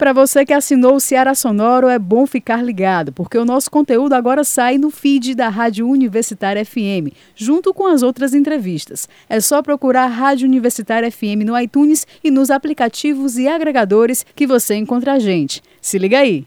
Para você que assinou o Ceará Sonoro, é bom ficar ligado, porque o nosso conteúdo agora sai no feed da Rádio Universitária FM, junto com as outras entrevistas. É só procurar Rádio Universitária FM no iTunes e nos aplicativos e agregadores que você encontra a gente. Se liga aí!